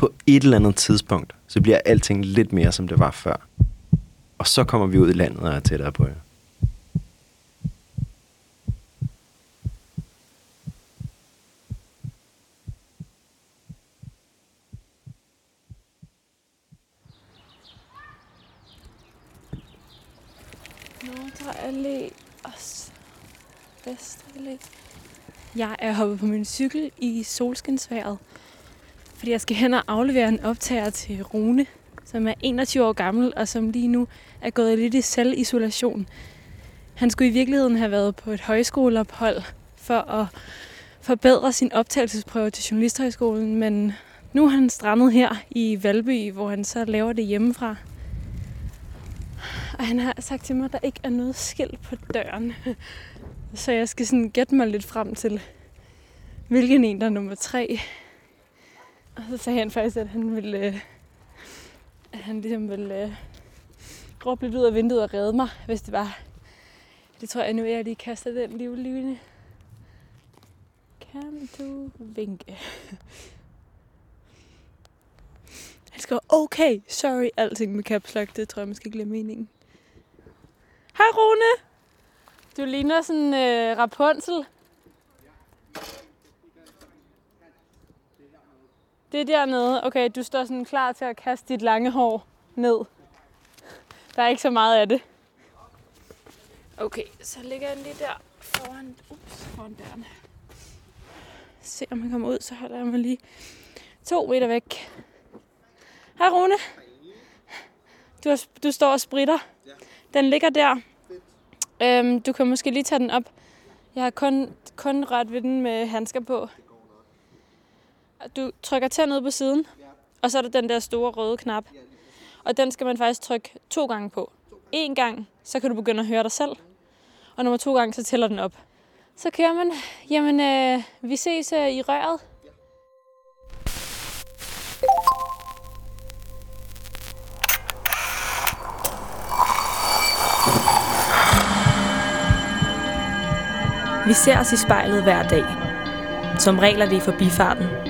På et eller andet tidspunkt, så bliver alting lidt mere, som det var før. Og så kommer vi ud i landet og er tættere på jer. Nordre Allé og Vestre Allé. Jeg er hoppet på min cykel i solskinsværet, fordi jeg skal hen og aflevere en optager til Rune, som er 21 år gammel, og som lige nu er gået lidt i selvisolation. Han skulle i virkeligheden have været på et højskoleophold for at forbedre sin optagelsesprøve til Journalisthøjskolen, men nu er han strandet her i Valby, hvor han så laver det hjemmefra. Og han har sagt til mig, at der ikke er noget skilt på døren. Så jeg skal sådan gætte mig lidt frem til, hvilken en der er nummer tre. Og så sagde han faktisk, at han ville, øh, at han ligesom ville øh, råbe lidt ud af vinduet og redde mig, hvis det var. Det tror jeg nu, jeg lige kaster den livline. Kan du vinke? Han skriver, okay, sorry, alting med caps lock, det tror jeg man ikke glemme meningen. Hej Rune! Du ligner sådan øh, Rapunzel. Det er dernede. Okay, du står sådan klar til at kaste dit lange hår ned. Der er ikke så meget af det. Okay, så ligger den lige der foran, ups, foran døren. Se om han kommer ud, så holder jeg mig lige to meter væk. Hej Rune. Du, har, du står og spritter. Den ligger der. Øhm, du kan måske lige tage den op. Jeg har kun, kun rørt ved den med handsker på. Du trykker til ned på siden, og så er der den der store røde knap. Og den skal man faktisk trykke to gange på. En gang, så kan du begynde at høre dig selv. Og nummer to gange, så tæller den op. Så kører man. Jamen, øh, vi ses øh, i røret. Vi ser os i spejlet hver dag. Som regel er det i forbifarten.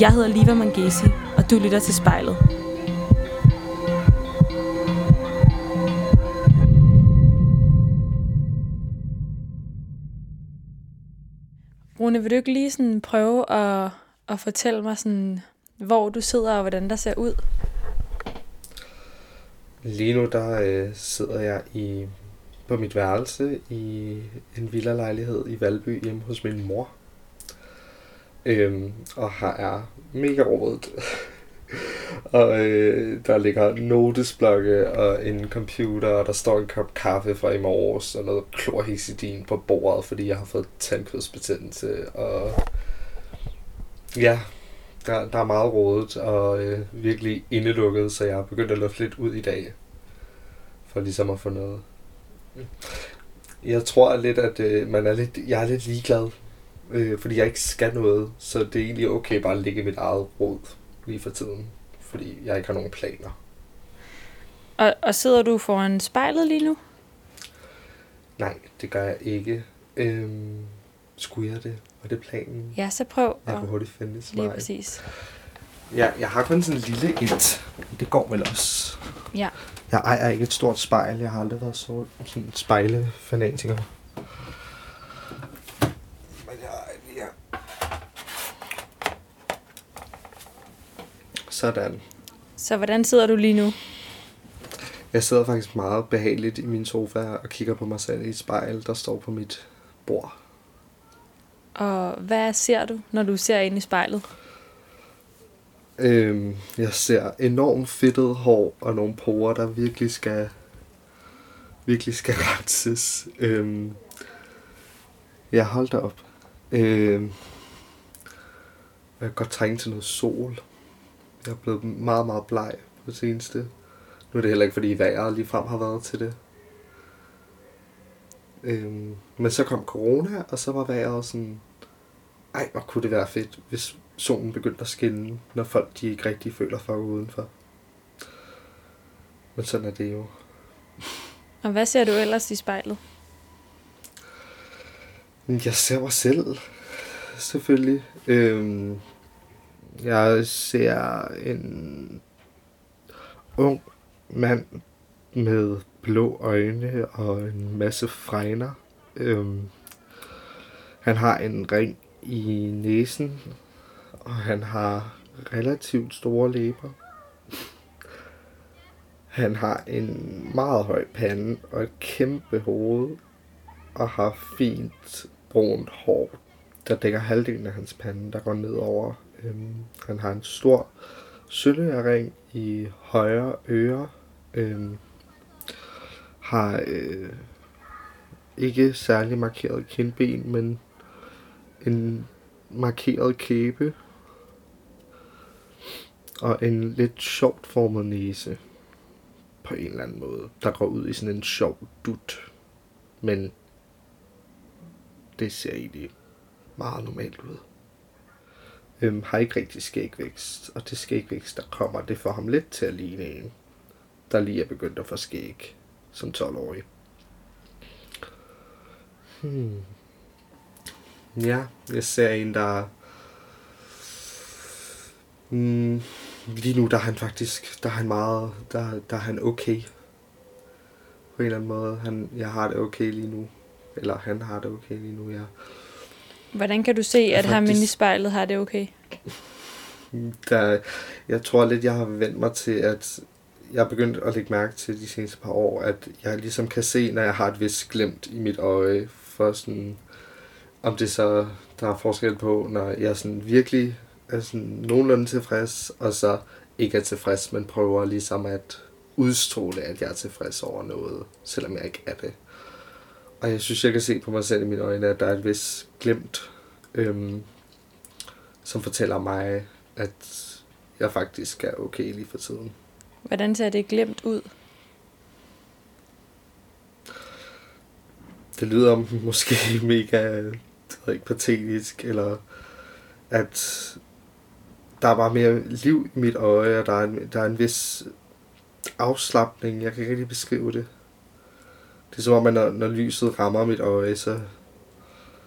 Jeg hedder Liva Mangesi, og du lytter til spejlet. Rune, vil du ikke lige sådan prøve at, at fortælle mig, sådan, hvor du sidder og hvordan der ser ud? Lige nu der øh, sidder jeg i på mit værelse i en villa-lejlighed i Valby hjemme hos min mor. Øhm, og her er mega rådet. og øh, der ligger notesblokke og en computer, og der står en kop kaffe fra i morges, og noget klorhexidin på bordet, fordi jeg har fået tandkødsbetændelse. Og ja, der, der er meget rådet og øh, virkelig indelukket, så jeg har begyndt at lufte lidt ud i dag. For ligesom at få noget jeg tror lidt, at øh, man er lidt, jeg er lidt ligeglad, øh, fordi jeg ikke skal noget, så det er egentlig okay bare at ligge i mit eget råd lige for tiden, fordi jeg ikke har nogen planer. Og, og sidder du foran spejlet lige nu? Nej, det gør jeg ikke. Øhm, skulle jeg det? Var det planen? Ja, så prøv Jeg kan hurtigt finde det. Lige præcis. Ja, jeg har kun sådan en lille et. Det går vel også. Ja. Jeg ejer ikke et stort spejl. Jeg har aldrig været så, sådan en spejlefanatiker. Men jeg ejer ja. Sådan. Så hvordan sidder du lige nu? Jeg sidder faktisk meget behageligt i min sofa og kigger på mig selv i et spejl, der står på mit bord. Og hvad ser du, når du ser ind i spejlet? Øhm, jeg ser enormt fedtet hår og nogle porer, der virkelig skal virkelig skal renses. Øhm, jeg holdt op. Øhm, jeg kan godt trænge til noget sol. Jeg er blevet meget, meget bleg på det seneste. Nu er det heller ikke, fordi vejret lige frem har været til det. Øhm, men så kom corona, og så var vejret sådan... Ej, hvor kunne det være fedt, hvis solen begyndte at skinne, når folk de ikke rigtig føler for udenfor. Men sådan er det jo. Og hvad ser du ellers i spejlet? Jeg ser mig selv, selvfølgelig. Øhm, jeg ser en ung mand med blå øjne og en masse fregner. Øhm, han har en ring i næsen, og han har relativt store læber. Han har en meget høj pande og et kæmpe hoved, og har fint brunt hår, der dækker halvdelen af hans pande, der går ned over. Øhm, han har en stor sølvering i højre øre. Øhm, har øh, ikke særlig markeret kindben, men en markeret kæbe og en lidt sjovt formet næse på en eller anden måde, der går ud i sådan en sjov dut. Men det ser egentlig meget normalt ud. Øhm, har ikke rigtig skægvækst, og det skægvækst, der kommer, det får ham lidt til at ligne en, der lige er begyndt at få skæg som 12-årig. Hmm. Ja, jeg ser en, der... Hmm, lige nu, der er han faktisk, der er han meget, der, der er han okay. På en eller anden måde. Han, jeg har det okay lige nu. Eller han har det okay lige nu, ja. Hvordan kan du se, at Faktisk- ham inde i spejlet har det okay? Der, jeg tror lidt, jeg har vendt mig til, at jeg er begyndt at lægge mærke til de seneste par år, at jeg ligesom kan se, når jeg har et vist glemt i mit øje, for sådan, om det så, der er forskel på, når jeg sådan virkelig er sådan nogenlunde tilfreds, og så ikke er tilfreds, men prøver ligesom at udstråle, at jeg er tilfreds over noget, selvom jeg ikke er det. Og jeg synes, jeg kan se på mig selv i mine øjne, at der er et vist glemt, øhm, som fortæller mig, at jeg faktisk er okay lige for tiden. Hvordan ser det glemt ud? Det lyder måske mega det ikke, patetisk, eller at der er bare mere liv i mit øje, og der er en, der er en vis afslappning. Jeg kan ikke rigtig beskrive det. Det er som om, at når, når lyset rammer mit øje, så,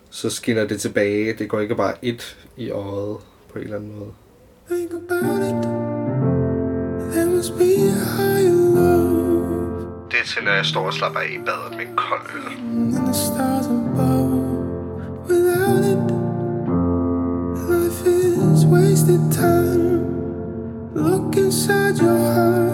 så skinner det tilbage. Det går ikke bare et i øjet på en eller anden måde. Think about it. There must be a higher love Det er til, når jeg står og slapper af i badet med en kold øl. than the stars above. Without it, life is wasted time. Look inside your heart,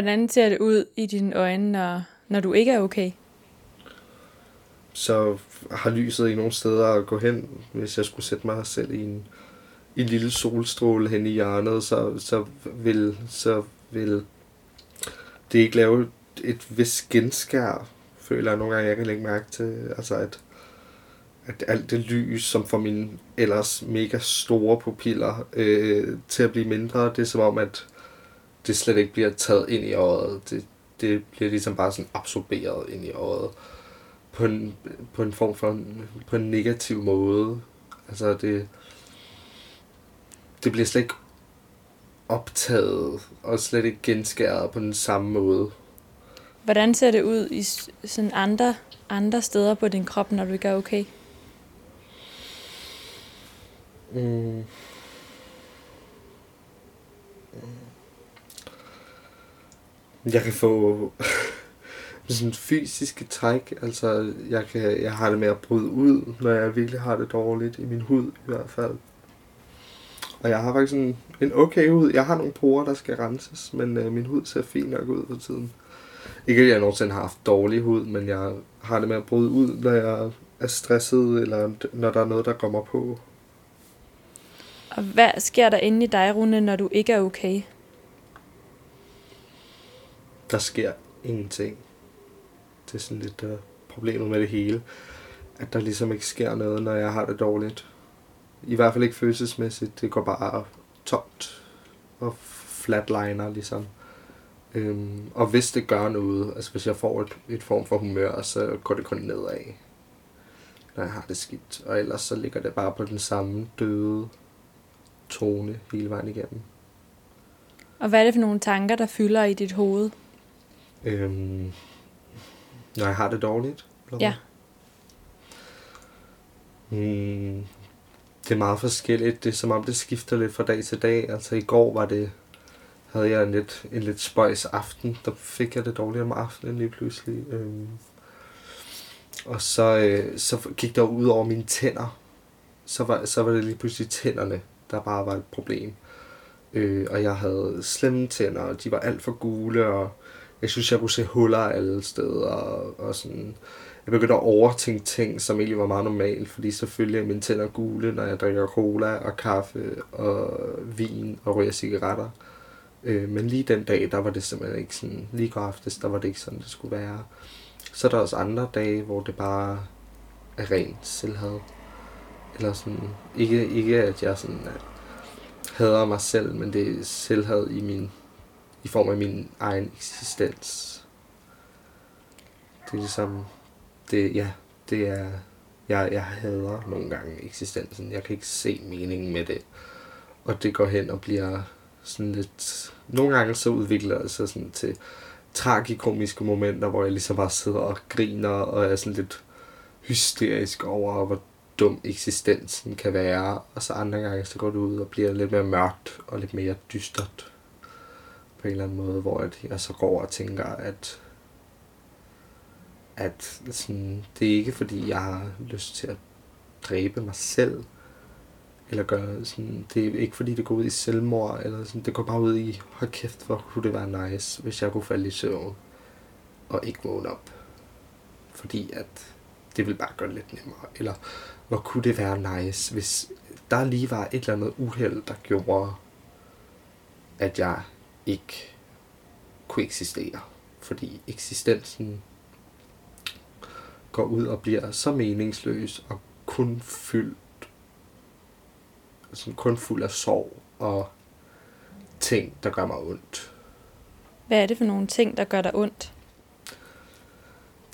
Hvordan ser det ud i dine øjne, når, når du ikke er okay? Så har lyset ikke nogen steder at gå hen, hvis jeg skulle sætte mig selv i en, i en lille solstråle hen i hjørnet, så, så, vil, så vil det ikke lave et vis genskær, føler jeg nogle gange, jeg kan lægge mærke til. Altså at, at alt det lys, som får mine ellers mega store pupiller øh, til at blive mindre, det er som om, at det slet ikke bliver taget ind i øjet. Det, det bliver ligesom bare sådan absorberet ind i øjet på en, på en form for på en negativ måde. Altså det det bliver slet ikke optaget og slet ikke genskæret på den samme måde. Hvordan ser det ud i sådan andre, andre steder på din krop, når du ikke er okay? Mm. Jeg kan få sådan fysiske træk, altså jeg, kan, jeg har det med at bryde ud, når jeg virkelig har det dårligt, i min hud i hvert fald. Og jeg har faktisk en, en okay hud. Jeg har nogle porer, der skal renses, men øh, min hud ser fin nok ud for tiden. Ikke at jeg nogensinde har haft dårlig hud, men jeg har det med at bryde ud, når jeg er stresset, eller når der er noget, der kommer på. Og hvad sker der inde i dig, Rune, når du ikke er okay? Der sker ingenting. Det er sådan lidt uh, problemet med det hele. At der ligesom ikke sker noget, når jeg har det dårligt. I hvert fald ikke følelsesmæssigt. Det går bare tomt og flatliner ligesom. Øhm, og hvis det gør noget, altså hvis jeg får et, et form for humør, så går det kun nedad, når jeg har det skidt. Og ellers så ligger det bare på den samme døde tone hele vejen igennem. Og hvad er det for nogle tanker, der fylder i dit hoved? Øhm, når jeg har det dårligt? Eller? Ja. Mm, det er meget forskelligt. Det er som om, det skifter lidt fra dag til dag. Altså i går var det, havde jeg en lidt, en lidt spøjs aften. Der fik jeg det dårligt om aftenen lige pludselig. Øhm, og så, øh, så gik der ud over mine tænder. Så var, så var det lige pludselig tænderne, der bare var et problem. Øh, og jeg havde slemme tænder, og de var alt for gule, og jeg synes, jeg kunne se huller alle steder, og, og sådan... Jeg begyndte at overtænke ting, som egentlig var meget normalt, fordi selvfølgelig er mine tænder gule, når jeg drikker cola og kaffe og vin og ryger cigaretter. Øh, men lige den dag, der var det simpelthen ikke sådan, lige går aftes, der var det ikke sådan, det skulle være. Så er der også andre dage, hvor det bare er rent selvhed. Eller sådan, ikke, ikke at jeg sådan hader mig selv, men det er selvhed i min i form af min egen eksistens. Det er ligesom, det, ja, det er, jeg, jeg hader nogle gange eksistensen. Jeg kan ikke se meningen med det. Og det går hen og bliver sådan lidt... Nogle gange så udvikler det sig sådan til tragikomiske momenter, hvor jeg ligesom bare sidder og griner og er sådan lidt hysterisk over, hvor dum eksistensen kan være. Og så andre gange, så går det ud og bliver lidt mere mørkt og lidt mere dystert på en eller anden måde, hvor jeg så går og tænker, at at sådan, det er ikke fordi, jeg har lyst til at dræbe mig selv, eller gøre sådan, det er ikke fordi, det går ud i selvmord, eller sådan, det går bare ud i, hold kæft, hvor kunne det være nice, hvis jeg kunne falde i søvn, og ikke vågne op. Fordi at det vil bare gøre det lidt nemmere. Eller hvor kunne det være nice, hvis der lige var et eller andet uheld, der gjorde, at jeg ikke kunne eksistere. Fordi eksistensen går ud og bliver så meningsløs og kun fyldt sådan kun fuld af sorg og ting, der gør mig ondt. Hvad er det for nogle ting, der gør dig ondt?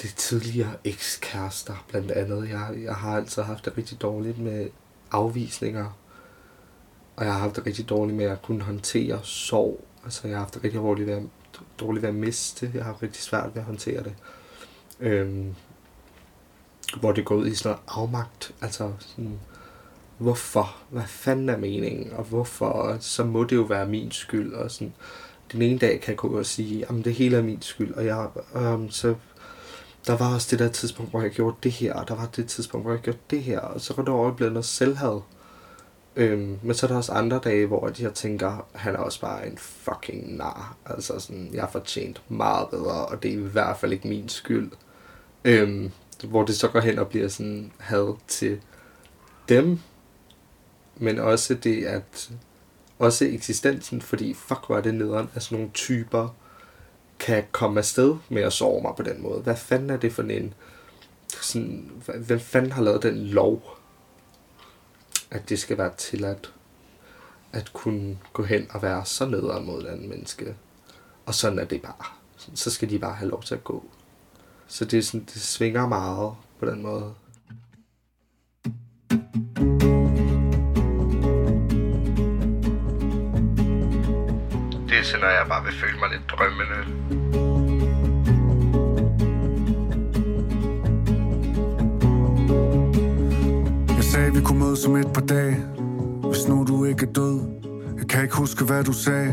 Det er tidligere ekskærester, blandt andet. Jeg, jeg har altid haft det rigtig dårligt med afvisninger. Og jeg har haft det rigtig dårligt med at kunne håndtere sorg. Altså, jeg har haft rigtig dårligt ved dårligt ved at miste. Jeg har haft rigtig svært ved at håndtere det. Øhm, hvor det går ud i sådan noget afmagt. Altså sådan, hvorfor? Hvad fanden er meningen? Og hvorfor? Så må det jo være min skyld. Og sådan, den ene dag kan jeg gå og sige, at det hele er min skyld. Og jeg, øhm, så der var også det der tidspunkt, hvor jeg gjorde det her, og der var det tidspunkt, hvor jeg gjorde det her, og så var der over blevet noget selvhad. Øhm, men så er der også andre dage, hvor jeg tænker, han er også bare en fucking nar. Altså sådan, jeg har fortjent meget bedre, og det er i hvert fald ikke min skyld. Øhm, hvor det så går hen og bliver sådan had til dem, men også det at også eksistensen, fordi fuck var det nederen, at sådan nogle typer kan komme afsted med at sove mig på den måde. Hvad fanden er det for en sådan, hvem fanden har lavet den lov, at det skal være tilladt at kunne gå hen og være så nederen mod en menneske. Og sådan er det bare. Så skal de bare have lov til at gå. Så det, er sådan, det svinger meget på den måde. Det er sådan, når jeg bare vil føle mig lidt drømmende. Sagde, vi kunne mødes om et par dage. Hvis nu du ikke er død. Jeg kan ikke huske, hvad du sagde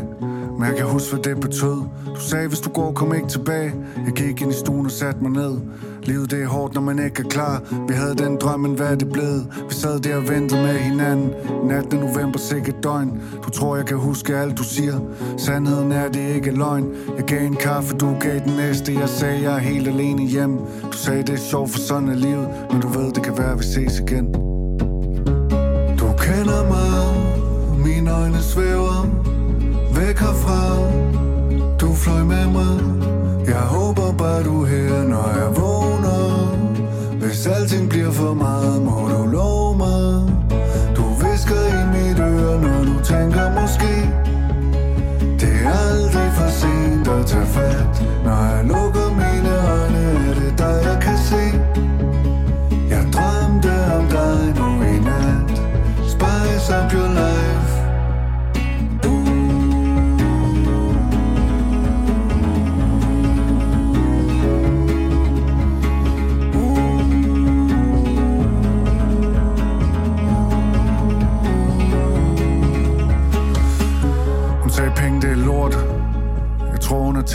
men jeg kan huske, hvad det betød. Du sagde, hvis du går, kom ikke tilbage. Jeg gik ind i stuen og satte mig ned. Livet det er hårdt, når man ikke er klar. Vi havde den drøm, men hvad er det blevet? Vi sad der og ventede med hinanden. Natten november, sikkert døgn. Du tror, jeg kan huske alt, du siger. Sandheden er, det ikke er løgn. Jeg gav en kaffe, du gav den næste. Jeg sagde, jeg er helt alene hjem. Du sagde, det er sjovt, for sådan er livet. Men du ved, det kan være, vi ses igen. Du mig Mine øjne svæver væk herfra. Du fløj med mig. Jeg håber bare du er her, når jeg vågner. Hvis alting bliver for meget, må du love mig. Du visker i mit øre, når du tænker måske. Det er aldrig for sent at tage fat. Når jeg lukker mine øjne, er det dig, jeg kan se. Your knife.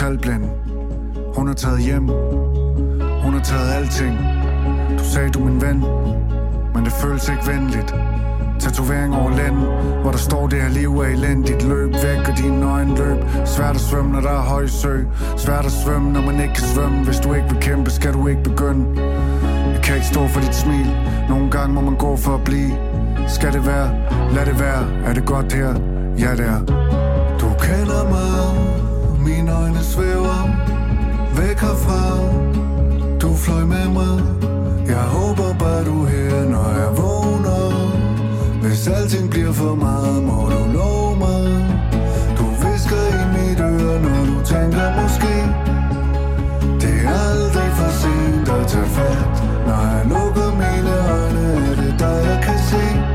talblind. Hun er taget hjem. Hun har taget alting. Du sagde du min ven Men det føles ikke venligt. Tatovering over lænden Hvor der står det her liv er elendigt. Løb væk og dine øjne løb. Svært at svømme når der er høj sø. Svært at svømme når man ikke kan svømme. Hvis du ikke vil kæmpe skal du ikke begynde. Jeg kan ikke stå for dit smil. Nogle gange må man gå for at blive. Skal det være? Lad det være. Er det godt her? Ja det er. Du kender mig Mine øjne svæver Væk herfra. Du fløj med mig. Jeg håber bare du er her Når jeg vågner. Hvis alting bliver for meget Må du love mig. Du visker i mit øre Når du tænker måske. Det er aldrig for sent at tage fat. Når jeg lukker mine øjne Er det dig jeg kan se.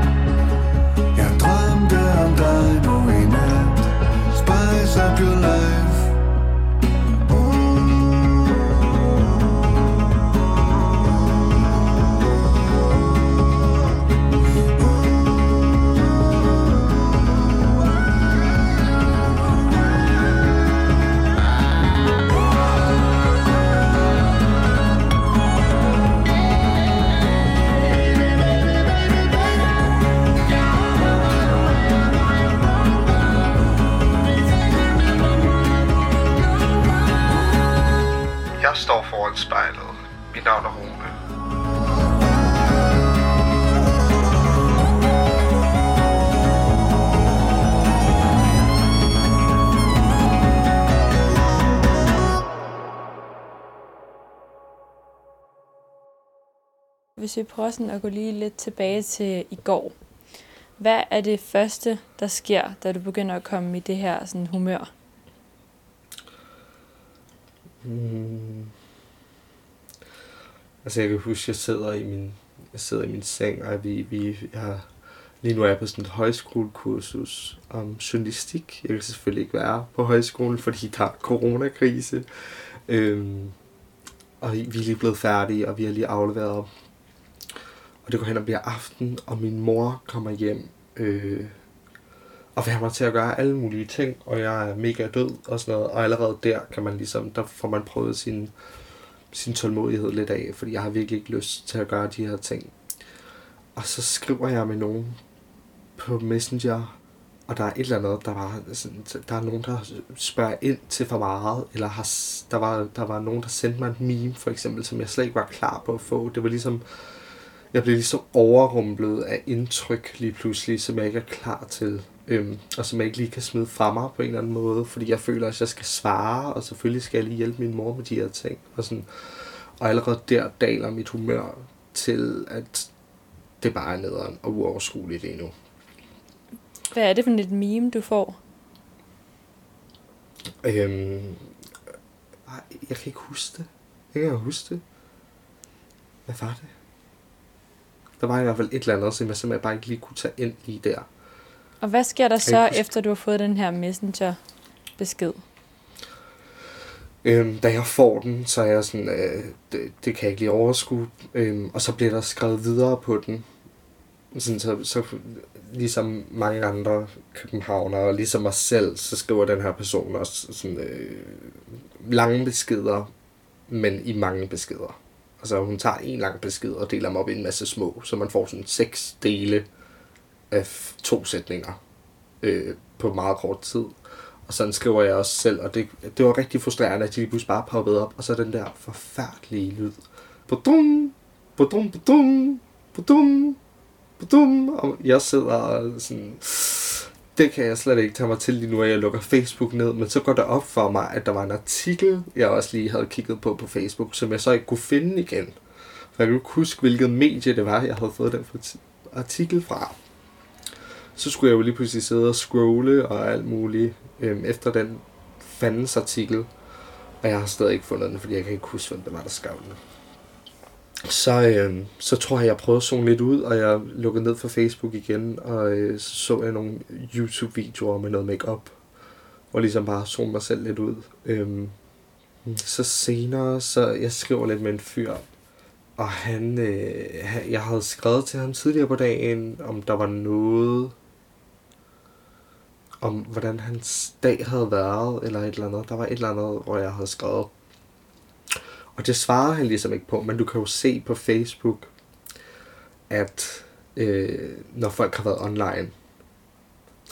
Står foran spejlet. Mit navn er Rune. Hvis vi prøver sådan at gå lige lidt tilbage til i går. Hvad er det første, der sker, da du begynder at komme i det her sådan, humør? Mm. Altså jeg kan huske, at jeg sidder i min, jeg sidder i min seng, og vi, vi jeg, lige nu er jeg på sådan et højskolekursus om journalistik. Jeg kan selvfølgelig ikke være på højskolen, fordi der er coronakrise. Øhm, og vi er lige blevet færdige, og vi har lige afleveret. Og det går hen og bliver aften, og min mor kommer hjem øh, og være mig til at gøre alle mulige ting, og jeg er mega død og sådan noget. Og allerede der kan man ligesom, der får man prøvet sin, sin tålmodighed lidt af, fordi jeg har virkelig ikke lyst til at gøre de her ting. Og så skriver jeg med nogen på Messenger, og der er et eller andet, der var sådan, der er nogen, der spørger ind til for meget, eller har, der, var, der var nogen, der sendte mig et meme, for eksempel, som jeg slet ikke var klar på at få. Det var ligesom, jeg blev ligesom overrumplet af indtryk lige pludselig, som jeg ikke er klar til, øhm, og som jeg ikke lige kan smide fra mig på en eller anden måde, fordi jeg føler, at jeg skal svare, og selvfølgelig skal jeg lige hjælpe min mor med de her ting. Og, sådan, og allerede der daler mit humør til, at det bare er nederen og uoverskueligt lige nu. Hvad er det for et meme, du får? Øhm, jeg kan ikke huske det. Jeg kan ikke huske det. Hvad var det? Der var i hvert fald et eller andet, som jeg simpelthen bare ikke lige kunne tage ind lige der. Og hvad sker der så, efter du har fået den her messenger-besked? Øhm, da jeg får den, så er jeg sådan, øh, det, det kan jeg ikke lige overskue. Øhm, og så bliver der skrevet videre på den. Sådan, så, så ligesom mange andre københavnere, og ligesom mig selv, så skriver den her person også sådan, øh, lange beskeder, men i mange beskeder. Altså hun tager en lang besked og deler dem op i en masse små, så man får sådan seks dele af to sætninger øh, på meget kort tid. Og sådan skriver jeg også selv, og det, det var rigtig frustrerende, at de lige pludselig bare poppede op, og så den der forfærdelige lyd. Badum, badum, badum, badum, badum, og jeg sidder sådan, det kan jeg slet ikke tage mig til lige nu, at jeg lukker Facebook ned, men så går det op for mig, at der var en artikel, jeg også lige havde kigget på på Facebook, som jeg så ikke kunne finde igen. For jeg kunne ikke huske, hvilket medie det var, jeg havde fået den artikel fra. Så skulle jeg jo lige pludselig sidde og scrolle og alt muligt øhm, efter den fandens artikel. Og jeg har stadig ikke fundet den, fordi jeg kan ikke huske, hvem det var, der skrev den så, øh, så tror jeg, jeg prøvede at zone lidt ud, og jeg lukkede ned for Facebook igen, og øh, så så jeg nogle YouTube-videoer med noget makeup og ligesom bare zone mig selv lidt ud. Øhm, så senere, så jeg skriver lidt med en fyr, og han, øh, jeg havde skrevet til ham tidligere på dagen, om der var noget, om hvordan hans dag havde været, eller et eller andet. Der var et eller andet, hvor jeg havde skrevet, og det svarede han ligesom ikke på, men du kan jo se på Facebook, at øh, når folk har været online,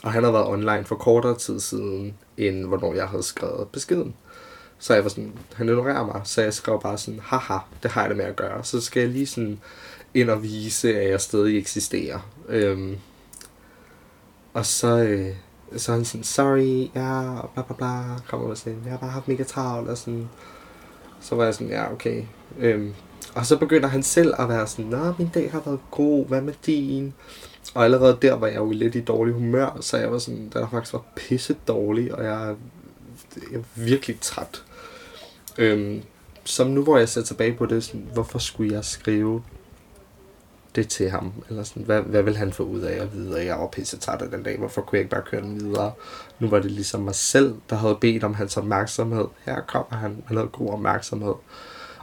og han har været online for kortere tid siden, end hvornår jeg havde skrevet beskeden. Så jeg var sådan, han ignorerer mig, så jeg skrev bare sådan, haha, det har jeg det med at gøre. Så skal jeg lige sådan ind og vise, at jeg stadig eksisterer. Øhm, og så, øh, så han sådan, sorry, ja, bla bla bla, kommer og sådan, jeg har bare haft mega travlt, og sådan, så var jeg sådan, ja, okay. Øhm, og så begynder han selv at være sådan, Nå, min dag har været god, hvad med din? Og allerede der var jeg jo lidt i dårlig humør, så jeg var sådan, der faktisk var pisse dårlig, og jeg, jeg er virkelig træt. Øhm, som nu, hvor jeg ser tilbage på det, sådan, hvorfor skulle jeg skrive det til ham? Eller sådan, hvad, hvad vil han få ud af at vide, at jeg var pisse træt af den dag? Hvorfor kunne jeg ikke bare køre den videre? Nu var det ligesom mig selv, der havde bedt om hans opmærksomhed. Her kommer han, han havde god opmærksomhed.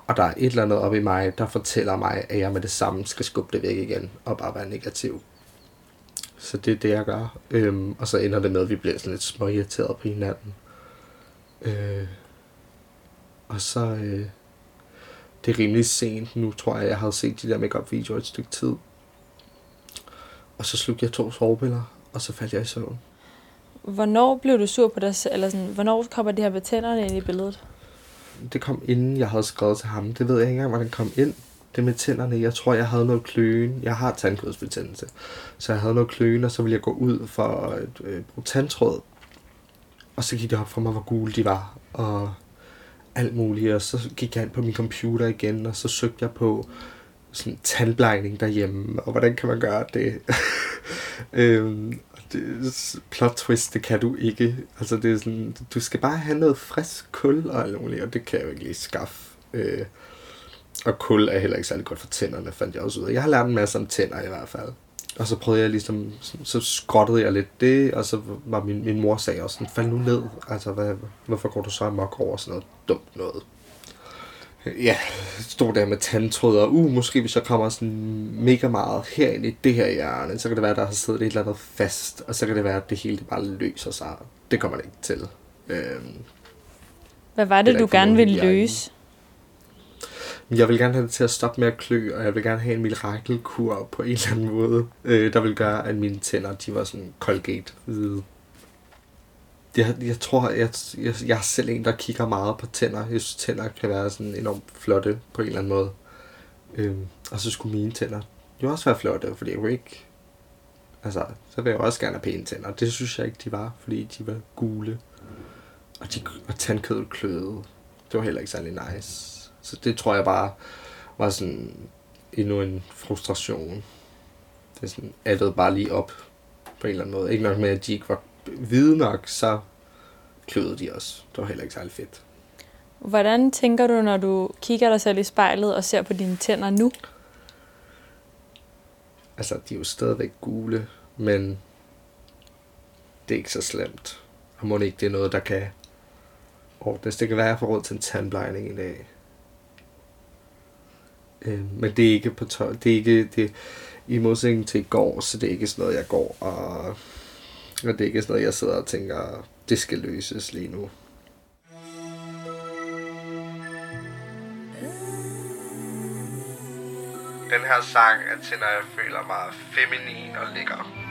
Og der er et eller andet op i mig, der fortæller mig, at jeg med det samme skal skubbe det væk igen, og bare være negativ. Så det er det, jeg gør. Øhm, og så ender det med, at vi bliver sådan lidt småirriteret på hinanden. Øh, og så... Øh, det er rimelig sent nu, tror jeg, jeg havde set de der make videoer et stykke tid. Og så slugte jeg to sovepiller, og så faldt jeg i søvn. Hvornår blev du sur på dig eller sådan, hvornår kommer det her med tænderne ind i billedet? Det kom inden jeg havde skrevet til ham. Det ved jeg ikke engang, hvordan det kom ind. Det med tænderne, jeg tror, jeg havde noget kløen. Jeg har tandkødsbetændelse. Så jeg havde noget kløen, og så ville jeg gå ud for at øh, bruge tandtråd. Og så gik det op for mig, hvor gule de var. Og alt muligt, og så gik jeg ind på min computer igen, og så søgte jeg på sådan tandblejning derhjemme, og hvordan kan man gøre det? øhm, det, plot twist, det kan du ikke. Altså, det er sådan, du skal bare have noget frisk kul og alt muligt, og det kan jeg jo ikke lige skaffe. Øh, og kul er heller ikke særlig godt for tænderne, fandt jeg også ud af. Jeg har lært en masse om tænder i hvert fald. Og så prøvede jeg ligesom, så skrottede jeg lidt det, og så var min, min mor sagde også sådan, fald nu ned, altså hvad, hvorfor går du så amok over sådan noget dumt noget? Ja, stod der med tandtråd, og uh, måske hvis jeg kommer sådan mega meget herind i det her hjørne, så kan det være, der har siddet et eller andet fast, og så kan det være, at det hele bare løser sig. Det kommer det ikke til. Øhm, Hvad var det, det du gerne ville løse? Jeg vil gerne have det til at stoppe med at klø, og jeg vil gerne have en mirakelkur på en eller anden måde, øh, der vil gøre, at mine tænder, de var sådan Colgate hvide. Jeg, jeg tror, jeg, jeg, jeg er selv en, der kigger meget på tænder. Jeg synes, tænder kan være sådan enormt flotte på en eller anden måde. Øh, og så skulle mine tænder jo også være flotte, fordi jeg ikke... Altså, så vil jeg også gerne have pæne tænder. Det synes jeg ikke, de var, fordi de var gule. Og, de, og tandkødet kløede. Det var heller ikke særlig nice. Så det tror jeg bare var sådan endnu en frustration. Det er sådan, addede bare lige op på en eller anden måde. Ikke nok med, at de ikke var hvide nok, så kløede de også. Det var heller ikke særlig fedt. Hvordan tænker du, når du kigger dig selv i spejlet og ser på dine tænder nu? Altså, de er jo stadigvæk gule, men det er ikke så slemt. Og må ikke det er noget, der kan ordnes. Det kan være, at jeg får råd til en tandblejning i dag. Øh, men det er ikke på tøj. Det er ikke det, i modsætning til i går, så det er ikke sådan noget, jeg går og, og det er ikke sådan noget, jeg sidder og tænker, det skal løses lige nu. Den her sang er til, når jeg føler mig feminin og lækker.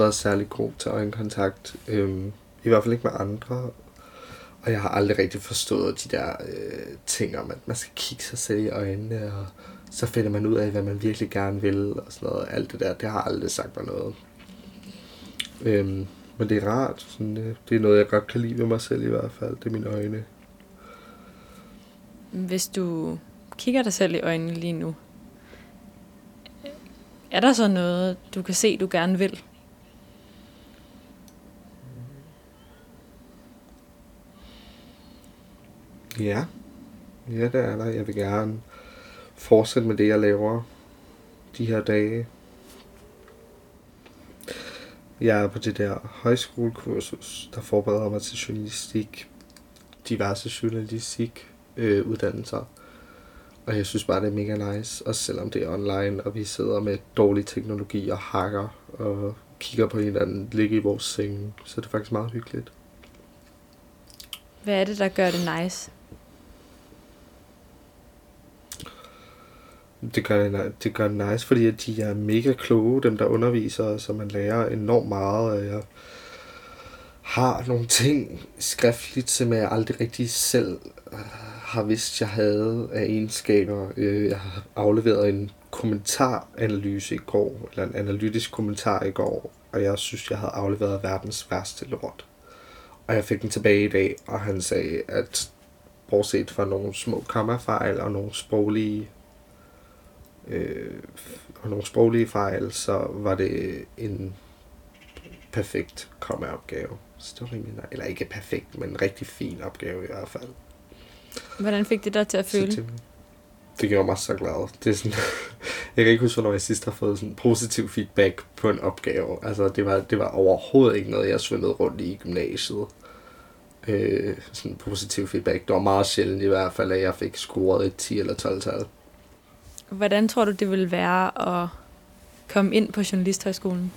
Været særlig god til øjenkontakt. Øhm, I hvert fald ikke med andre. Og jeg har aldrig rigtig forstået de der øh, ting om, at man skal kigge sig selv i øjnene, og så finder man ud af, hvad man virkelig gerne vil, og sådan noget. Alt det der, det har aldrig sagt mig noget. Øhm, men det er rart. Sådan, det, det er noget, jeg godt kan lide ved mig selv i hvert fald. Det er mine øjne. Hvis du kigger dig selv i øjnene lige nu, er der så noget, du kan se, du gerne vil? Ja. Ja, det er der. Jeg vil gerne fortsætte med det, jeg laver de her dage. Jeg er på det der højskolekursus, der forbereder mig til journalistik, diverse journalistik øh, uddannelser. Og jeg synes bare, det er mega nice, også selvom det er online, og vi sidder med dårlig teknologi og hakker og kigger på hinanden, ligge i vores seng. Så det er faktisk meget hyggeligt. Hvad er det, der gør det nice? Det gør, det, det gør det nice, fordi at de er mega kloge, dem der underviser, så man lærer enormt meget. Og jeg har nogle ting skriftligt, som jeg aldrig rigtig selv øh, har vidst, jeg havde af egenskaber. Øh, jeg har afleveret en kommentaranalyse i går, eller en analytisk kommentar i går, og jeg synes, jeg havde afleveret verdens værste lort. Og jeg fik den tilbage i dag, og han sagde, at bortset fra nogle små kommafejl og nogle sproglige øh, og nogle sproglige fejl, så var det en perfekt kommaopgave. Så det var rimelig, eller ikke perfekt, men en rigtig fin opgave i hvert fald. Hvordan fik det dig til at føle? det, det gjorde mig så glad. Det er sådan, jeg kan ikke huske, hvornår jeg sidst har fået sådan positiv feedback på en opgave. Altså, det var, det var overhovedet ikke noget, jeg svømmede rundt i gymnasiet. Øh, sådan positiv feedback. Det var meget sjældent i hvert fald, at jeg fik scoret et 10 eller 12 tal. Hvordan tror du, det vil være at komme ind på Journalisthøjskolen?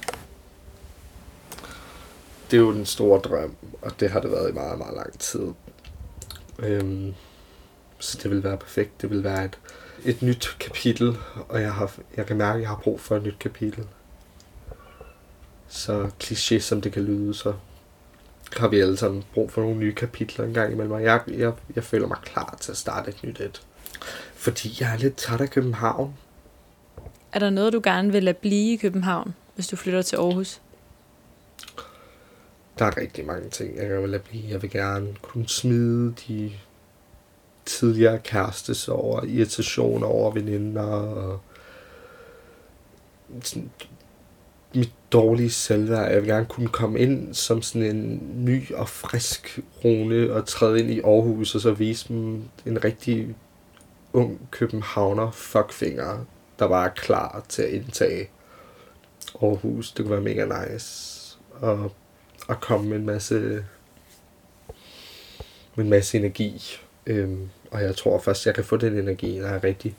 Det er jo den store drøm, og det har det været i meget, meget lang tid. Øhm, så det vil være perfekt. Det vil være et, et nyt kapitel, og jeg, har, jeg kan mærke, at jeg har brug for et nyt kapitel. Så kliché som det kan lyde, så har vi alle sammen brug for nogle nye kapitler en gang imellem. Og jeg, jeg, jeg føler mig klar til at starte et nyt et. Fordi jeg er lidt træt af København. Er der noget, du gerne vil lade blive i København, hvis du flytter til Aarhus? Der er rigtig mange ting, jeg gerne vil lade blive. Jeg vil gerne kunne smide de tidligere kærestes over irritation over veninder og sådan, mit dårlige selvværd. Jeg vil gerne kunne komme ind som sådan en ny og frisk Rune og træde ind i Aarhus og så vise dem en rigtig ung københavner fuckfinger, der var klar til at indtage Aarhus. Det kunne være mega nice. Og, og komme med en masse med en masse energi. Øhm, og jeg tror først, jeg kan få den energi, når jeg rigtig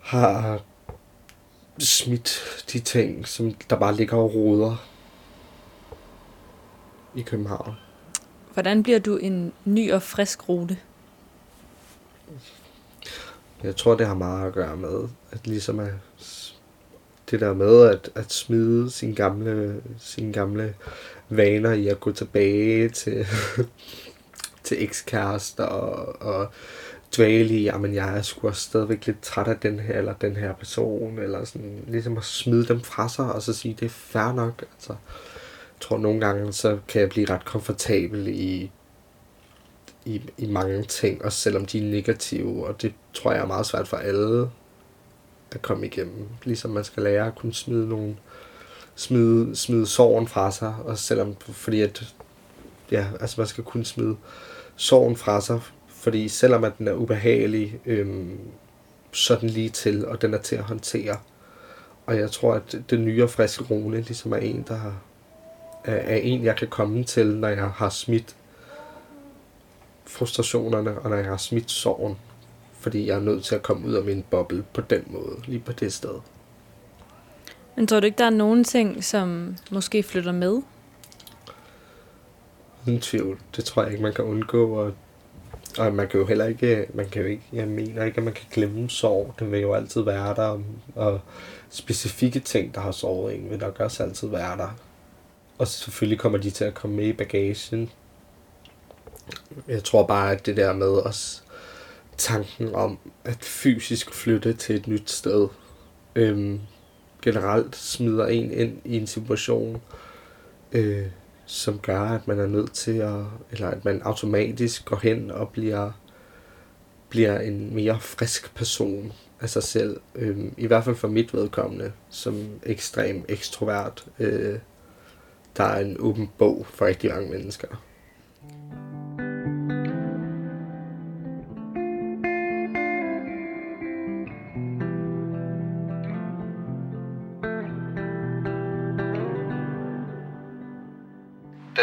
har smidt de ting, som der bare ligger og roder i København. Hvordan bliver du en ny og frisk rute? Jeg tror, det har meget at gøre med, at ligesom at det der med at, at smide sine gamle, sine gamle vaner i at gå tilbage til, til ekskærester og, og dvæle i, jamen jeg er sgu også stadigvæk lidt træt af den her eller den her person, eller sådan, ligesom at smide dem fra sig, og så sige, det er fair nok. Altså, jeg tror nogle gange, så kan jeg blive ret komfortabel i i, i mange ting, også selvom de er negative, og det tror jeg er meget svært for alle at komme igennem. Ligesom man skal lære at kunne smide nogle smide, smide sorgen fra sig, og selvom, fordi at, ja, altså man skal kunne smide sorgen fra sig, fordi selvom at den er ubehagelig, øhm, så er den lige til, og den er til at håndtere. Og jeg tror, at den nye og friske Rune ligesom er en, der har, er, er en, jeg kan komme til, når jeg har smidt frustrationerne, og når jeg har smidt sorgen. Fordi jeg er nødt til at komme ud af min boble på den måde, lige på det sted. Men tror du ikke, der er nogen ting, som måske flytter med? Uden tvivl. Det tror jeg ikke, man kan undgå. Og og man kan jo heller ikke, man kan jo ikke, jeg mener ikke, at man kan glemme sorg. Den vil jo altid være der, og specifikke ting, der har såret en, vil nok også altid være der. Og selvfølgelig kommer de til at komme med i bagagen. Jeg tror bare, at det der med os tanken om at fysisk flytte til et nyt sted, øhm, generelt smider en ind i en situation, øh, som gør, at man er nødt til at, eller at man automatisk går hen og bliver, bliver en mere frisk person af sig selv. Øhm, I hvert fald for mit vedkommende, som ekstrem ekstrovert. Øh, der er en åben bog for rigtig mange mennesker.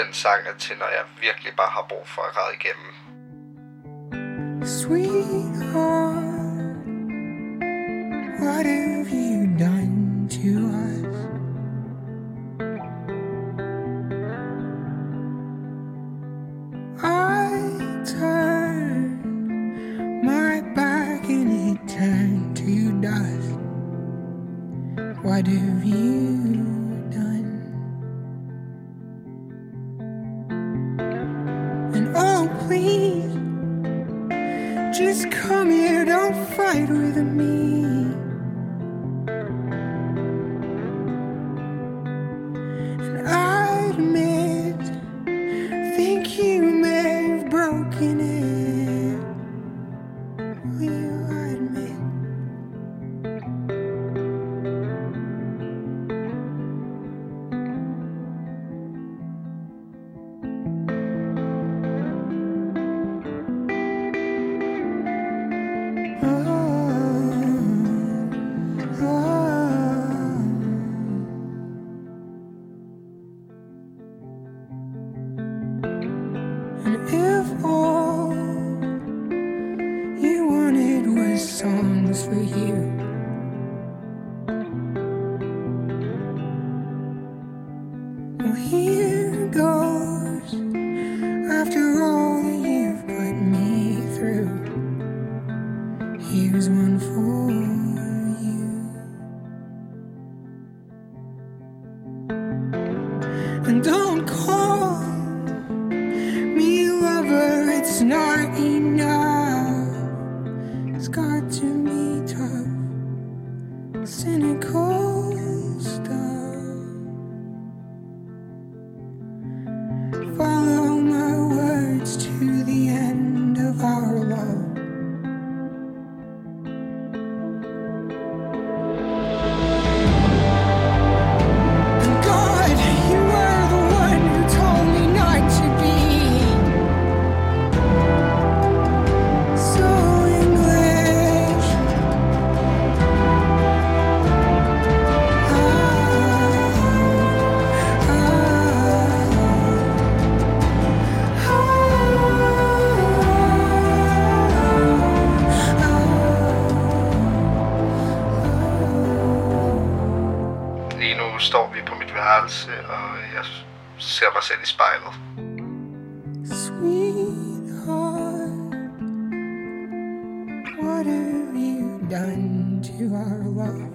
Den sang er til, når jeg virkelig bare har brug for at igennem. Sweetheart, what have you done to us? I turned my back and it turned to dust. What have you ride with me. Love?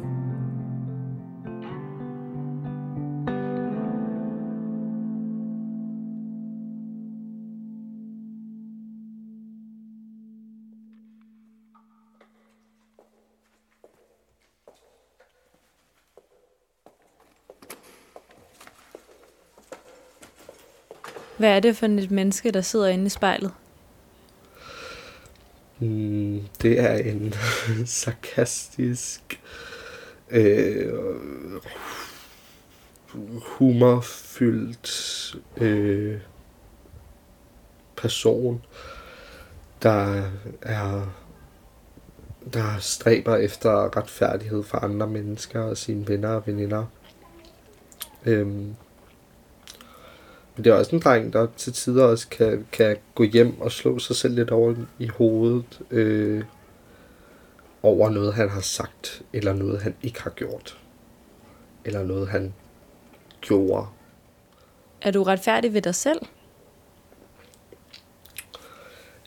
Hvad er det for et menneske, der sidder inde i spejlet? Mm, det er en sarkastisk, øh, humorfyldt øh, person, der er der stræber efter retfærdighed for andre mennesker og sine venner og veninder. Øhm, men det er også en dreng, der til tider også kan, kan gå hjem og slå sig selv lidt over i hovedet øh, over noget, han har sagt, eller noget, han ikke har gjort. Eller noget, han gjorde. Er du retfærdig ved dig selv?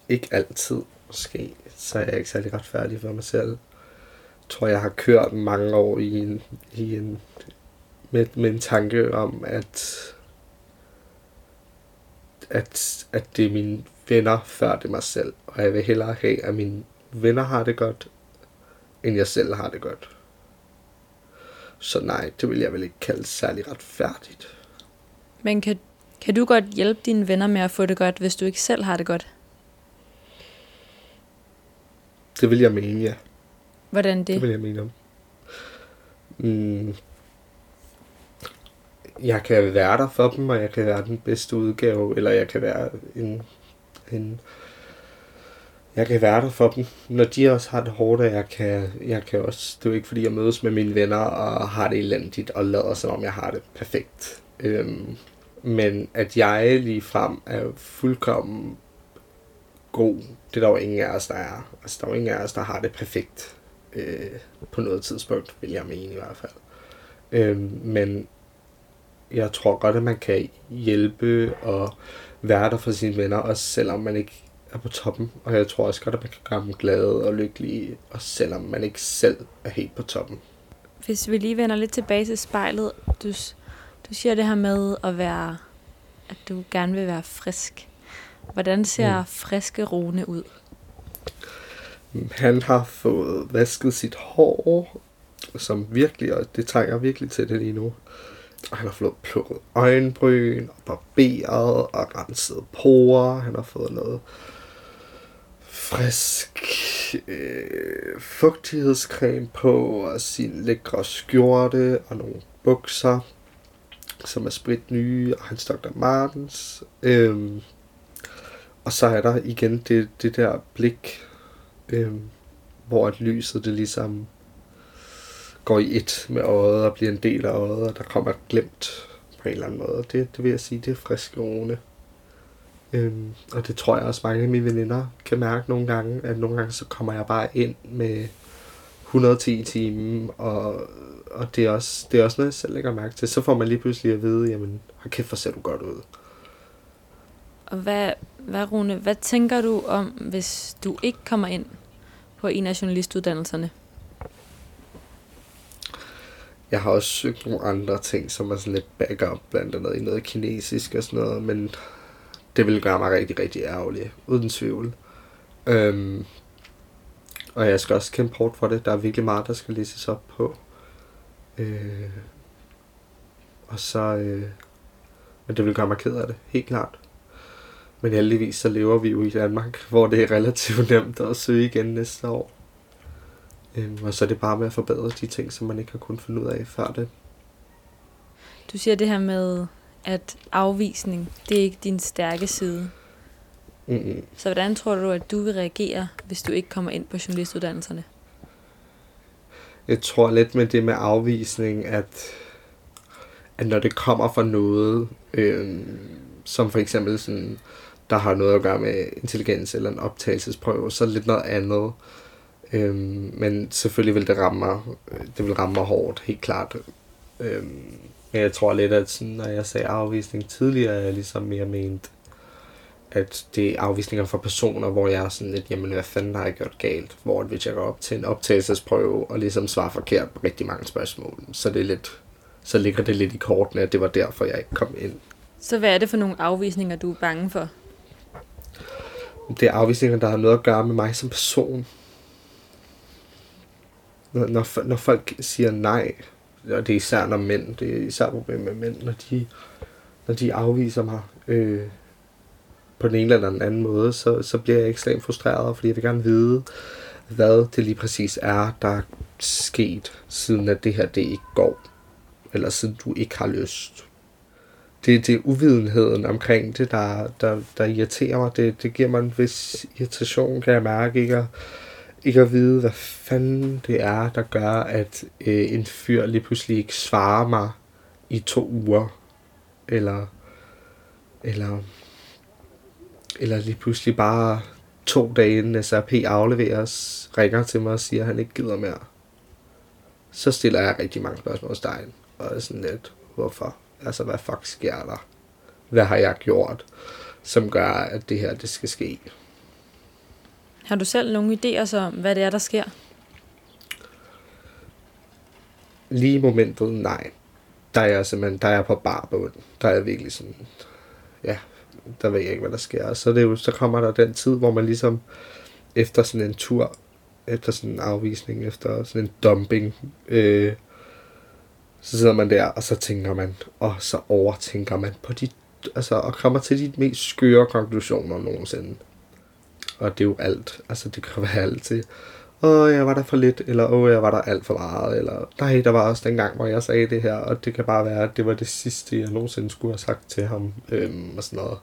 ikke altid måske, så er jeg ikke særlig retfærdig for mig selv. Jeg tror, jeg har kørt mange år i en, i en med, med en tanke om, at, at, at det er mine venner før det er mig selv. Og jeg vil hellere have, at mine venner har det godt, end jeg selv har det godt. Så nej, det vil jeg vel ikke kalde særlig retfærdigt. Men kan, kan du godt hjælpe dine venner med at få det godt, hvis du ikke selv har det godt? Det vil jeg mene, ja. Hvordan Det det? vil jeg mene om. Mm. Jeg kan være der for dem, og jeg kan være den bedste udgave, eller jeg kan være en, en jeg kan være der for dem, når de også har det hårdt, og jeg kan, jeg kan også, det er jo ikke fordi, jeg mødes med mine venner og har det elendigt, og lader som om jeg har det perfekt. Øhm, men at jeg lige frem er fuldkommen god, det er der jo ingen af os, der er. Altså, der er jo ingen af os, der har det perfekt øh, på noget tidspunkt, vil jeg mene i hvert fald. Øhm, men jeg tror godt, at man kan hjælpe og være der for sine venner, også selvom man ikke er på toppen. Og jeg tror også godt, at man kan gøre dem glade og lykkelige, også selvom man ikke selv er helt på toppen. Hvis vi lige vender lidt tilbage til spejlet. Du, du siger det her med at være, at du gerne vil være frisk. Hvordan ser mm. friske Rune ud? Han har fået vasket sit hår, som virkelig, og det trænger virkelig til det lige nu. Og han har fået plukket øjenbryn, og barberet, og renset porer. Han har fået noget frisk øh, fugtighedscreme på, og sin lækre skjorte, og nogle bukser, som er sprit nye, og hans Dr. Martens. Øhm, og så er der igen det, det der blik, øhm, hvor at lyset det ligesom går i et med øjet og bliver en del af øjet, og der kommer et glemt på en eller anden måde. Det, det vil jeg sige, det er frisk Rune. Øhm, og det tror jeg også mange af mine veninder kan mærke nogle gange, at nogle gange så kommer jeg bare ind med 110 i timen, og, og det, er også, det er også noget, jeg selv lægger mærke til. Så får man lige pludselig at vide, jamen, har kæft, hvor ser du godt ud. Og hvad, hvad, Rune, hvad tænker du om, hvis du ikke kommer ind på en af journalistuddannelserne? Jeg har også søgt nogle andre ting, som er sådan lidt backup, blandt andet i noget kinesisk og sådan noget, men det ville gøre mig rigtig, rigtig ærgerlig, uden tvivl. Øhm, og jeg skal også kæmpe hårdt for det. Der er virkelig meget, der skal læses op på. Øh, og så... Øh, men det vil gøre mig ked af det, helt klart. Men heldigvis så lever vi jo i Danmark, hvor det er relativt nemt at søge igen næste år. Øhm, og så er det bare med at forbedre de ting, som man ikke har kunnet finde ud af før det. Du siger det her med, at afvisning, det er ikke din stærke side. Mm-mm. Så hvordan tror du, at du vil reagere, hvis du ikke kommer ind på journalistuddannelserne? Jeg tror lidt med det med afvisning, at, at når det kommer fra noget, øhm, som for eksempel sådan, der har noget at gøre med intelligens eller en optagelsesprøve, så er det lidt noget andet. Øhm, men selvfølgelig vil det ramme mig, øh, det vil ramme mig hårdt, helt klart. Øhm, men jeg tror lidt, at sådan, når jeg sagde afvisning tidligere, er jeg ligesom mere ment, at det er afvisninger fra personer, hvor jeg er sådan lidt, jamen hvad fanden har jeg gjort galt? Hvor hvis jeg går op til en optagelsesprøve og ligesom svarer forkert på rigtig mange spørgsmål, så det er lidt, så ligger det lidt i kortene, at det var derfor, jeg ikke kom ind. Så hvad er det for nogle afvisninger, du er bange for? Det er afvisninger, der har noget at gøre med mig som person. Når, når, når folk siger nej, og det er især når mænd, det er især problem med mænd, når de, når de afviser mig øh, på den ene eller den anden måde, så, så bliver jeg ekstremt frustreret, fordi jeg vil gerne vide, hvad det lige præcis er, der er sket, siden at det her det ikke går, eller siden du ikke har lyst det, det er uvidenheden omkring det, der, der, der irriterer mig. Det, det giver mig en vis irritation, kan jeg mærke, ikke Og, ikke at vide, hvad fanden det er, der gør, at øh, en fyr lige pludselig ikke svarer mig i to uger. Eller, eller, eller lige pludselig bare to dage inden SRP afleveres, ringer til mig og siger, at han ikke gider mere. Så stiller jeg rigtig mange spørgsmål hos dig. Og er sådan lidt, hvorfor? Altså, hvad fuck sker der? Hvad har jeg gjort, som gør, at det her, det skal ske? Har du selv nogle idéer så om, hvad det er, der sker? Lige i momentet, nej. Der er jeg simpelthen, der er jeg på barbund. Der er jeg virkelig sådan, ja, der ved jeg ikke, hvad der sker. Og så, det jo, så kommer der den tid, hvor man ligesom, efter sådan en tur, efter sådan en afvisning, efter sådan en dumping, øh, så sidder man der, og så tænker man, og så overtænker man på de, altså, og kommer til de mest skøre konklusioner nogensinde. Og det er jo alt, altså det kan være alt til, åh, jeg var der for lidt, eller åh, jeg var der alt for meget, eller nej, der var også den gang, hvor jeg sagde det her, og det kan bare være, at det var det sidste, jeg nogensinde skulle have sagt til ham, øhm, og sådan noget.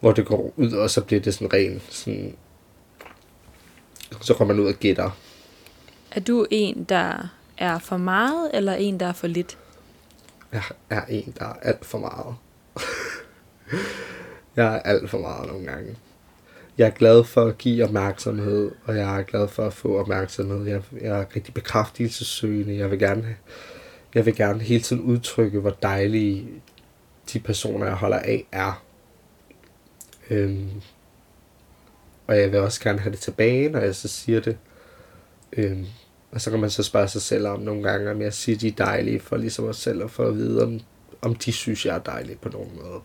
Hvor det går ud, og så bliver det sådan ren, sådan, så kommer man ud og gætter. Er du en, der er for meget, eller en, der er for lidt? Jeg er en, der er alt for meget. jeg er alt for meget nogle gange. Jeg er glad for at give opmærksomhed, og jeg er glad for at få opmærksomhed. Jeg, jeg er rigtig bekræftelsessøgende. Jeg vil gerne, jeg vil gerne hele tiden udtrykke, hvor dejlige de personer, jeg holder af, er. Øhm, og jeg vil også gerne have det tilbage, når jeg så siger det. Øhm, og så kan man så spørge sig selv om nogle gange, om jeg siger, de er dejlige, for ligesom os selv at få at vide, om, om de synes, jeg er dejlig på nogen måde.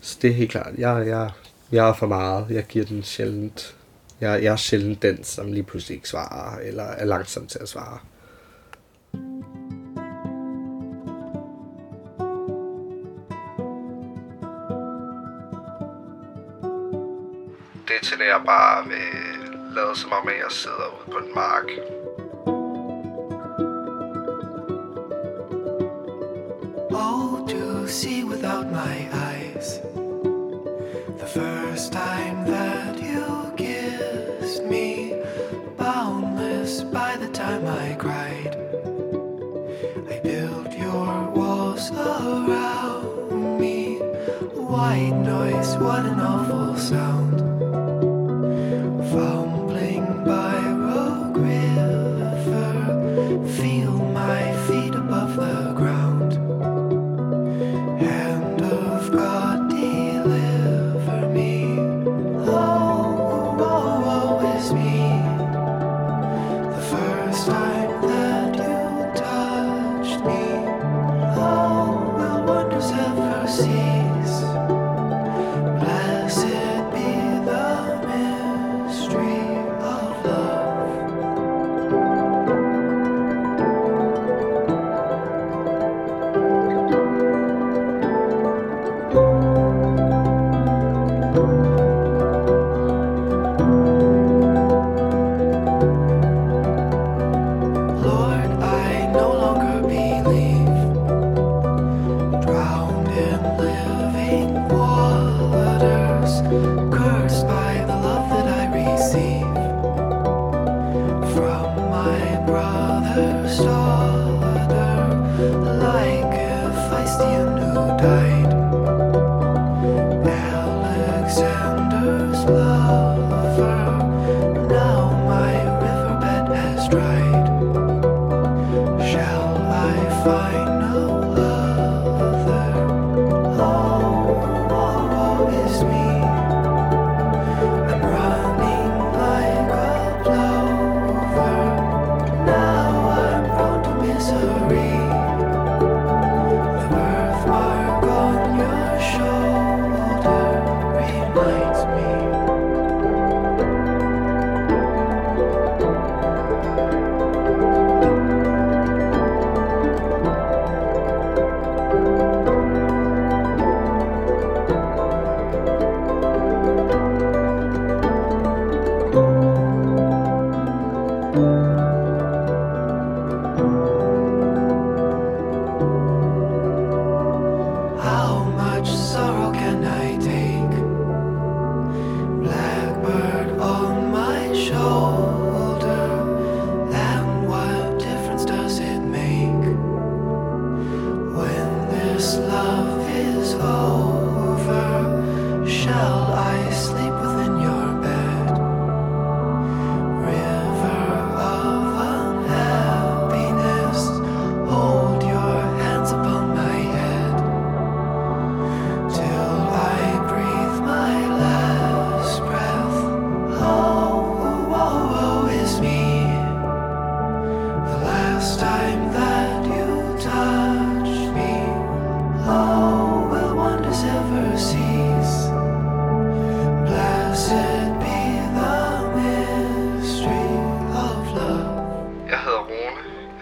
Så det er helt klart. Jeg, jeg, jeg er for meget. Jeg giver den sjældent. Jeg, jeg er sjældent den, som lige pludselig ikke svarer, eller er langsom til at svare. Det er til, at jeg bare vil lade som om, at jeg sidder ude på en mark. Oh, to see without my eyes. White noise, what an awful sound.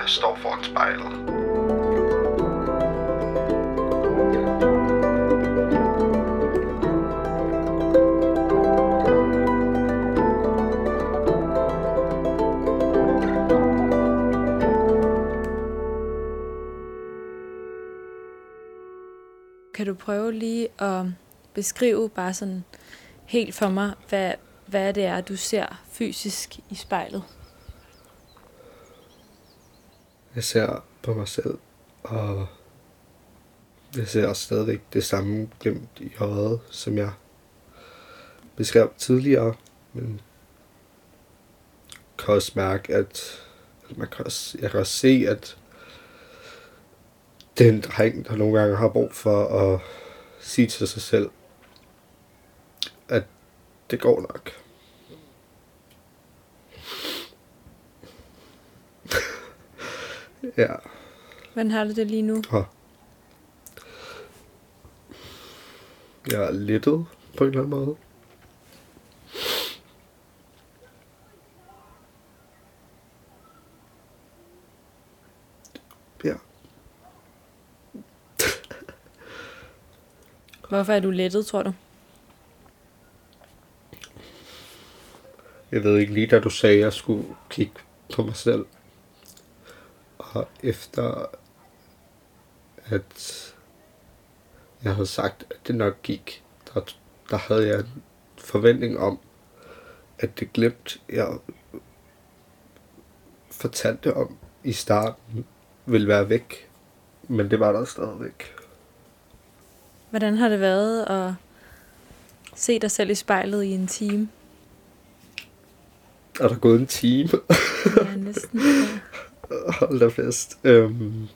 Står foran spejlet. Kan du prøve lige at beskrive bare sådan helt for mig, hvad, hvad det er, du ser fysisk i spejlet? Jeg ser på mig selv, og jeg ser stadigvæk det samme glemt i øjet, som jeg beskrev tidligere, men kan også mærke, at at man kan også, jeg kan også se, at det er en dreng, der nogle gange har brug for at sige til sig selv, at det går nok. Ja. Hvordan har du det lige nu? Og jeg er lettet på en eller anden måde. Ja. Hvorfor er du lettet, tror du? Jeg ved ikke lige, da du sagde, at jeg skulle kigge på mig selv. Og efter at jeg havde sagt, at det nok gik, der, der havde jeg en forventning om, at det glemt, jeg fortalte om i starten, ville være væk. Men det var der stadigvæk. Hvordan har det været at se dig selv i spejlet i en time? Er der gået en time? Ja, næsten. Ja. Hold da fest. Øhm,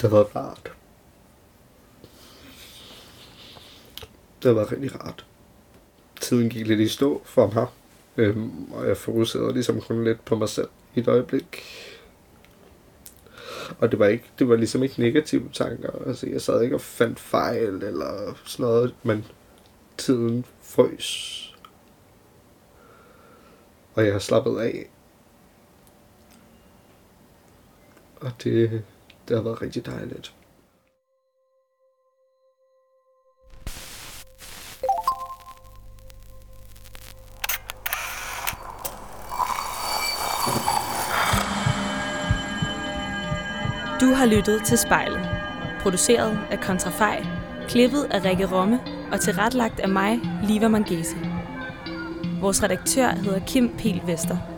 det var rart. Det var rigtig rart. Tiden gik lidt i stå for mig. Øhm, og jeg fokuserede ligesom kun lidt på mig selv i et øjeblik. Og det var, ikke, det var ligesom ikke negative tanker. Altså, jeg sad ikke og fandt fejl eller sådan noget, men tiden frøs. Og jeg har slappet af. Og det, det har været rigtig dejligt. Altså. Du har lyttet til Spejlet. Produceret af Kontrafej, klippet af Rikke Romme og tilretlagt af mig, Liva Mangese. Vores redaktør hedder Kim Pel Vester.